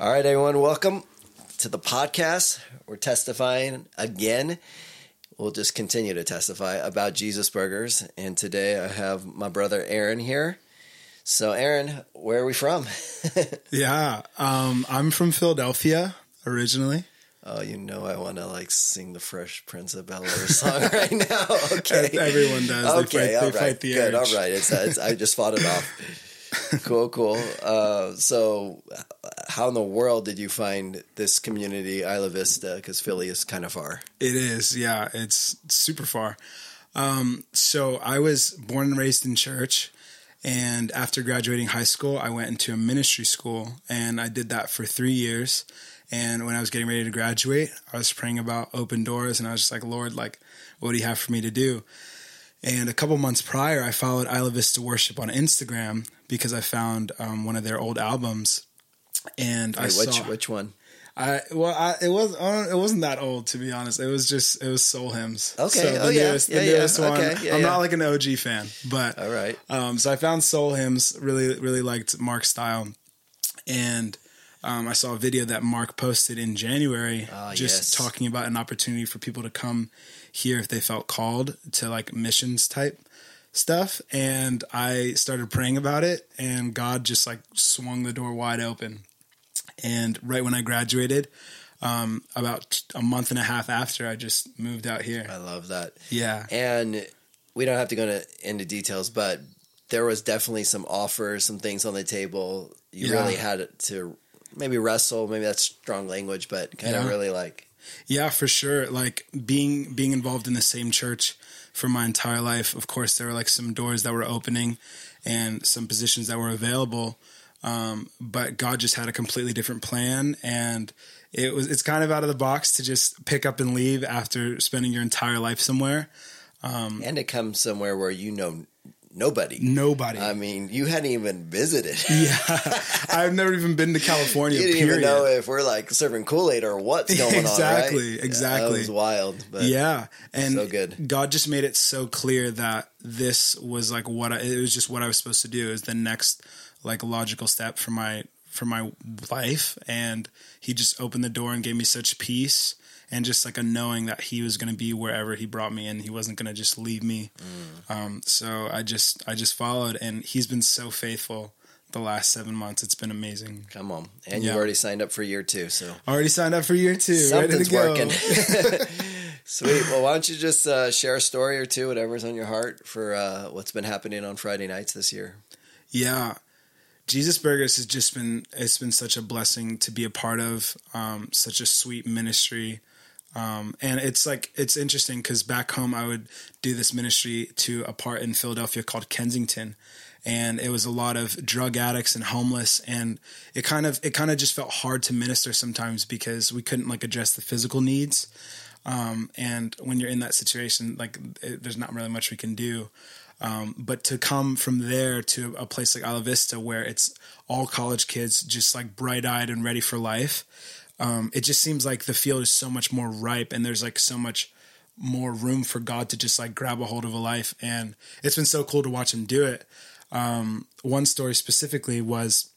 All right, everyone, welcome to the podcast. We're testifying again. We'll just continue to testify about Jesus Burgers. And today I have my brother Aaron here. So, Aaron, where are we from? yeah, um, I'm from Philadelphia originally. Oh, you know I want to like sing the Fresh Prince of Bel Air song right now. Okay, everyone does. Okay, they fight, all they right, fight the good. urge. All right, it's, it's I just fought it off. cool, cool. Uh, so, how in the world did you find this community, Isla Vista? Because Philly is kind of far. It is, yeah. It's super far. Um, so I was born and raised in church, and after graduating high school, I went into a ministry school, and I did that for three years. And when I was getting ready to graduate, I was praying about open doors, and I was just like, Lord, like, what do you have for me to do? And a couple months prior, I followed Isla Vista Worship on Instagram because I found um, one of their old albums, and I Wait, saw which which one? I well, I, it was uh, it wasn't that old to be honest. It was just it was soul hymns. Okay. so the Oh, yeah. newest, Yeah, the yeah. newest one. Okay. Yeah, I'm yeah. not like an OG fan, but All right. um, so I found soul hymns. Really, really liked Mark's style, and um, I saw a video that Mark posted in January, Ah, just yes. talking about an opportunity for people to come here if they felt called to like missions type stuff. And I started praying about it, and God just like swung the door wide open. And right when I graduated, um, about a month and a half after, I just moved out here. I love that. Yeah, And we don't have to go into, into details, but there was definitely some offers, some things on the table. You Yeah. really had to maybe wrestle. Maybe that's strong language, but kind of really like Yeah, for sure. Like being being involved in the same church for my entire life. Of course, there were like some doors that were opening and some positions that were available. Um, but God just had a completely different plan, and it was it's kind of out of the box to just pick up and leave after spending your entire life somewhere. Um, and to come somewhere where you know nobody. Nobody. I mean, you hadn't even visited. yeah, I've never even been to California. You didn't period. even know if we're like serving Kool Aid or what's going Exactly, on. Right? exactly. that was wild. But yeah and So good. god just made it so clear that this was like what I, it was just what i was supposed to do is the next like logical step for my for my life and he just opened the door and gave me such peace and just like a knowing that he was going to be wherever he brought me and he wasn't going to just leave me Mm. um, so i just i just followed and he's been so faithful the last seven months it's been amazing come on, and Yeah. you've already signed up for year two, so already signed up for year two something's ready to go. working. Sweet. Well, why don't you just uh, share a story or two, whatever's on your heart, for uh, what's been happening on Friday nights this year? Yeah. Jesus Burgers has just been it's been such a blessing to be a part of um, such a sweet ministry. Um, and it's like it's interesting because back home I would do this ministry to a part in Philadelphia called Kensington, and it was a lot of drug addicts and homeless, and it kind of it kind of just felt hard to minister sometimes because we couldn't like address the physical needs, um, and when you're in that situation, like it, there's not really much we can do. Um, but to come from there to a place like Isla Vista where it's all college kids just like bright eyed and ready for life, um, it just seems like the field is so much more ripe and there's like so much more room for God to just like grab a hold of a life. And it's been so cool to watch him do it. Um, one story specifically was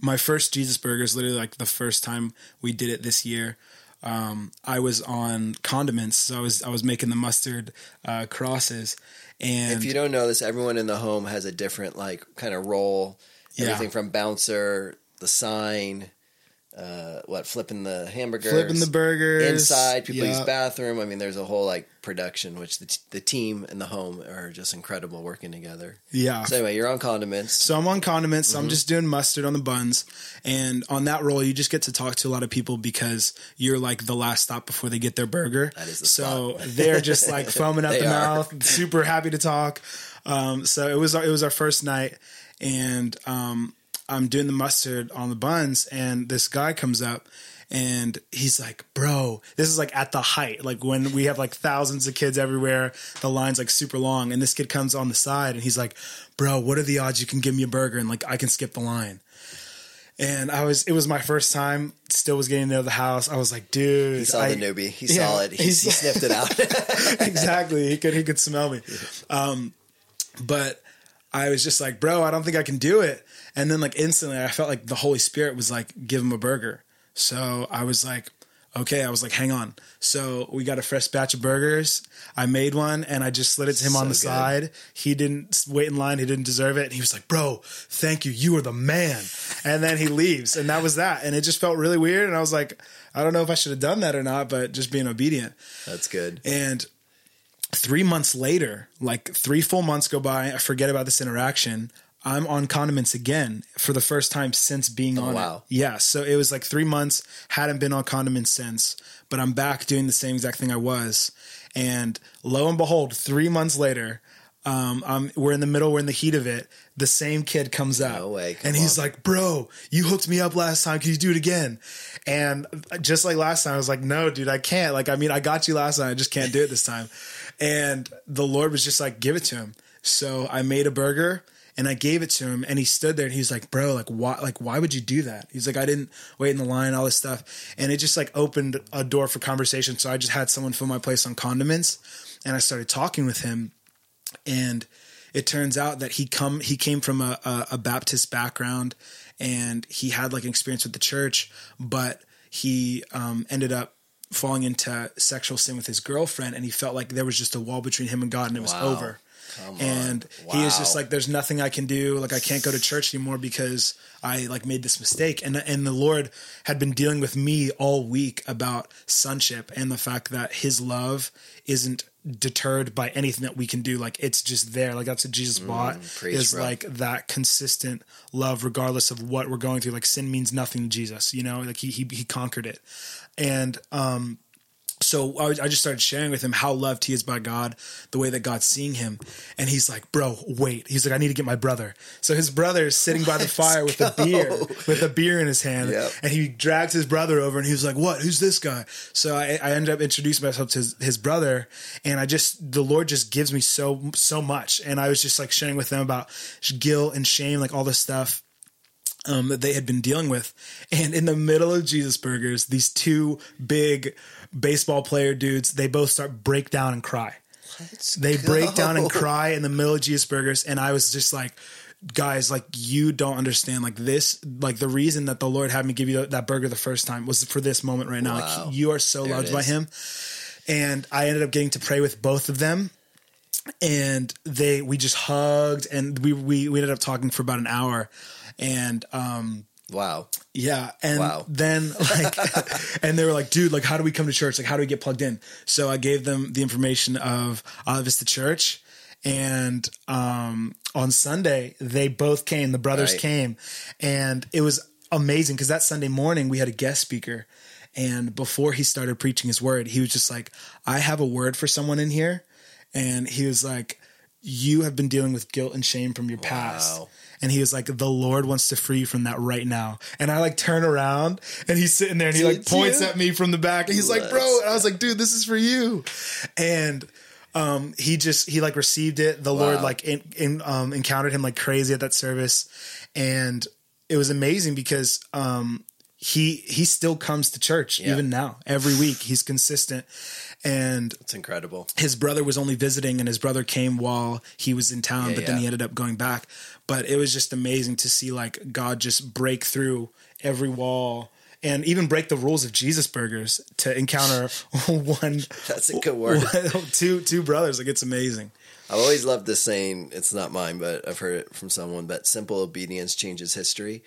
my first Jesus Burgers, literally like the first time we did it this year. Um, I was on condiments, so I was I was making the mustard uh, crosses, and If you don't know this, everyone in the home has a different like kind of role. Yeah. Everything from bouncer, the sign, uh, what flipping the hamburger, flipping the burgers inside people use bathroom. I mean, there's a whole like production, which the, t- the team and the home are just incredible working together. Yeah. So anyway, you're on condiments. So I'm on condiments. So Mm-hmm. I'm just doing mustard on the buns, and on that roll, you just get to talk to a lot of people because you're like the last stop before they get their burger. That is the so they're just like foaming at the are. mouth, super happy to talk. Um, so it was it was our first night, and um, I'm doing the mustard on the buns, and this guy comes up. And he's like, bro, this is like at the height, like when we have like thousands of kids everywhere, the line's like super long. And this kid comes on the side and he's like, bro, what are the odds you can give me a burger and like I can skip the line? And I was, it was my first time, still was getting to know the house. I was like, dude, He saw I- the newbie. He Yeah, saw it. He, he sniffed it out. exactly. He could he could smell me. Um, but I was just like, bro, I don't think I can do it. And then like instantly I felt like the Holy Spirit was like, give him a burger. So I was like, okay, I was like, hang on. So we got a fresh batch of burgers. I made one and I just slid it to him So on the good. side. He didn't wait in line. He didn't deserve it. And he was like, bro, thank you. You are the man. And then he leaves. And that was that. And it just felt really weird. And I was like, I don't know if I should have done that or not, but just being obedient. That's good. And three months later, like three full months go by, I forget about this interaction. I'm on condiments again for the first time since being oh, on Oh, wow. it. Yeah. So it was like three months, hadn't been on condiments since, but I'm back doing the same exact thing I was. And lo and behold, three months later, um, um, we're in the middle, we're in the heat of it. The same kid comes up No way, come and he's on. like, bro, you hooked me up last time. Can you do it again? And just like last time, I was like, no, dude, I can't. Like, I mean, I got you last time. I just can't do it this time. And the Lord was just like, give it to him. So I made a burger and I gave it to him and he stood there and he's like, bro, like why, like, why would you do that? He's like, I didn't wait in the line, all this stuff. And it just like opened a door for conversation. So I just had someone fill my place on condiments and I started talking with him and it turns out that he come he came from a, a, a Baptist background and he had like an experience with the church, but he um, ended up falling into sexual sin with his girlfriend and he felt like there was just a wall between him and God and it was Wow. over. Come. And he is just like, "There's nothing I can do. Like, I can't go to church anymore because I like made this mistake." And and the Lord had been dealing with me all week about sonship and the fact that His love isn't deterred by anything that we can do. Like, it's just there. Like that's what Jesus bought Mm, preach, is bro. like that consistent love, regardless of what we're going through. Like, sin means nothing to Jesus. You know, like he he he conquered it, and um so I, I just started sharing with him how loved he is by God, the way that God's seeing him. And he's like, bro, wait. He's like, I need to get my brother. So his brother is sitting by the fire with a beer, with a beer in his hand. Yep. And he drags his brother over and he was like, what? Who's this guy? So I, I ended up introducing myself to his, his brother. And I just, the Lord just gives me so, so much. And I was just like sharing with them about guilt and shame, like all this stuff um, that they had been dealing with. And in the middle of Jesus Burgers, these two big baseball player dudes, they both start break down and cry. Let's They go. break down and cry in the middle of Jesus Burgers. And I was just like, guys, like you don't understand. Like this, like the reason that the Lord had me give you that burger the first time was for this moment right now. Wow. Like you are so There loved by him. And I ended up getting to pray with both of them and they we just hugged and we we, we ended up talking for about an hour and um Wow. yeah and Wow. then like and they were like dude like how do we come to church like how do we get plugged in so i gave them the information of Isla Vista church and um on sunday they both came the brothers Right. came and it was amazing because that sunday morning we had a guest speaker and before he started preaching his word he was just like i have a word for someone in here and he was like you have been dealing with guilt and shame from your past Wow. And he was like the lord wants to free you from that right now. And i like turn around and he's sitting there and he like points at me from the back and he's like bro and i was like dude this is for you. And um he just he like received it. The lord like in, in um encountered him like crazy at that service. And it was amazing because um he he still comes to church Yeah. even now every week he's consistent and It's incredible. his brother was only visiting and his brother came while he was in town Yeah, but then he ended up going back but it was just amazing to see like god just break through every wall and even break the rules of jesus burgers to encounter one That's a good word. two two brothers like it's amazing I've always loved this saying. It's not mine, but I've heard it from someone. But simple obedience changes history,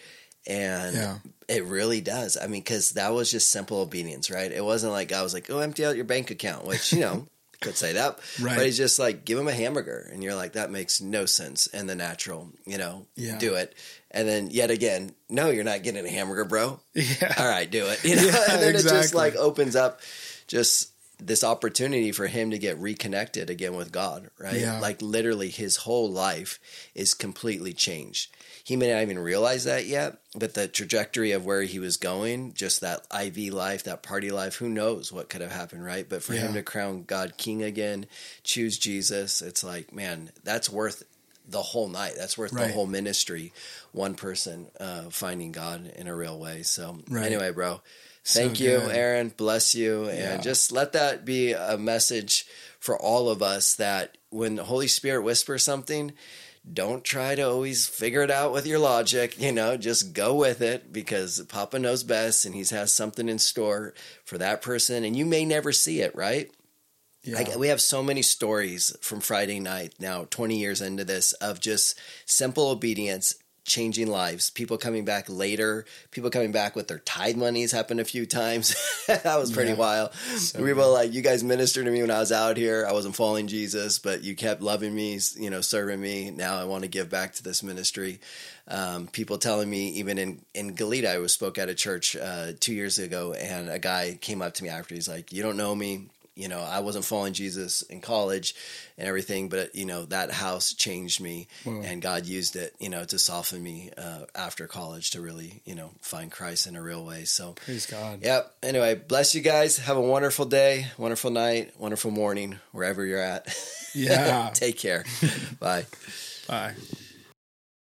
and Yeah. it really does. I mean, because that was just simple obedience, right? It wasn't like God was like, "Oh, empty out your bank account," which you know could say that, Right. But he's just like, "Give him a hamburger," and you're like, "That makes no sense." in the natural, you know, Yeah. do it. And then yet again, no, you're not getting a hamburger, bro. yeah all right, do it. You know, Yeah, and then it just like opens up just this opportunity for him to get reconnected again with God, right? Yeah. Like literally his whole life is completely changed. He may not even realize that yet, but the trajectory of where he was going, just that IV life, that party life, who knows what could have happened, right? But for him to crown God king again, choose Jesus, it's like, man, that's worth the whole night. That's worth Right. the whole ministry. One person uh, finding God in a real way. So Right. anyway, bro, So thank you, good. Aaron. Bless you, and Yeah. just let that be a message for all of us that when the Holy Spirit whispers something, don't try to always figure it out with your logic. You know, just go with it because Papa knows best and He has something in store for that person, and you may never see it, right? Yeah. Like we have so many stories from Friday night now, 20 years into this, of just simple obedience changing lives. People coming back later, people coming back with their tithe monies happened a few times. that was pretty Yeah. wild. So we were like, you guys ministered to me when I was out here. I wasn't following Jesus, but you kept loving me, you know, serving me. Now I want to give back to this ministry. Um, people telling me, even in in Goleta, I was spoke at a church uh, two years ago, and a guy came up to me after. He's like, "You don't know me." You know, I wasn't following Jesus in college and everything, but you know that house changed me, and God used it, you know, to soften me uh, after college to really, you know, find Christ in a real way. So, Praise God. Yep. Anyway, bless you guys. Have a wonderful day, wonderful night, wonderful morning, wherever you're at. Yeah. Take care. Bye. Bye.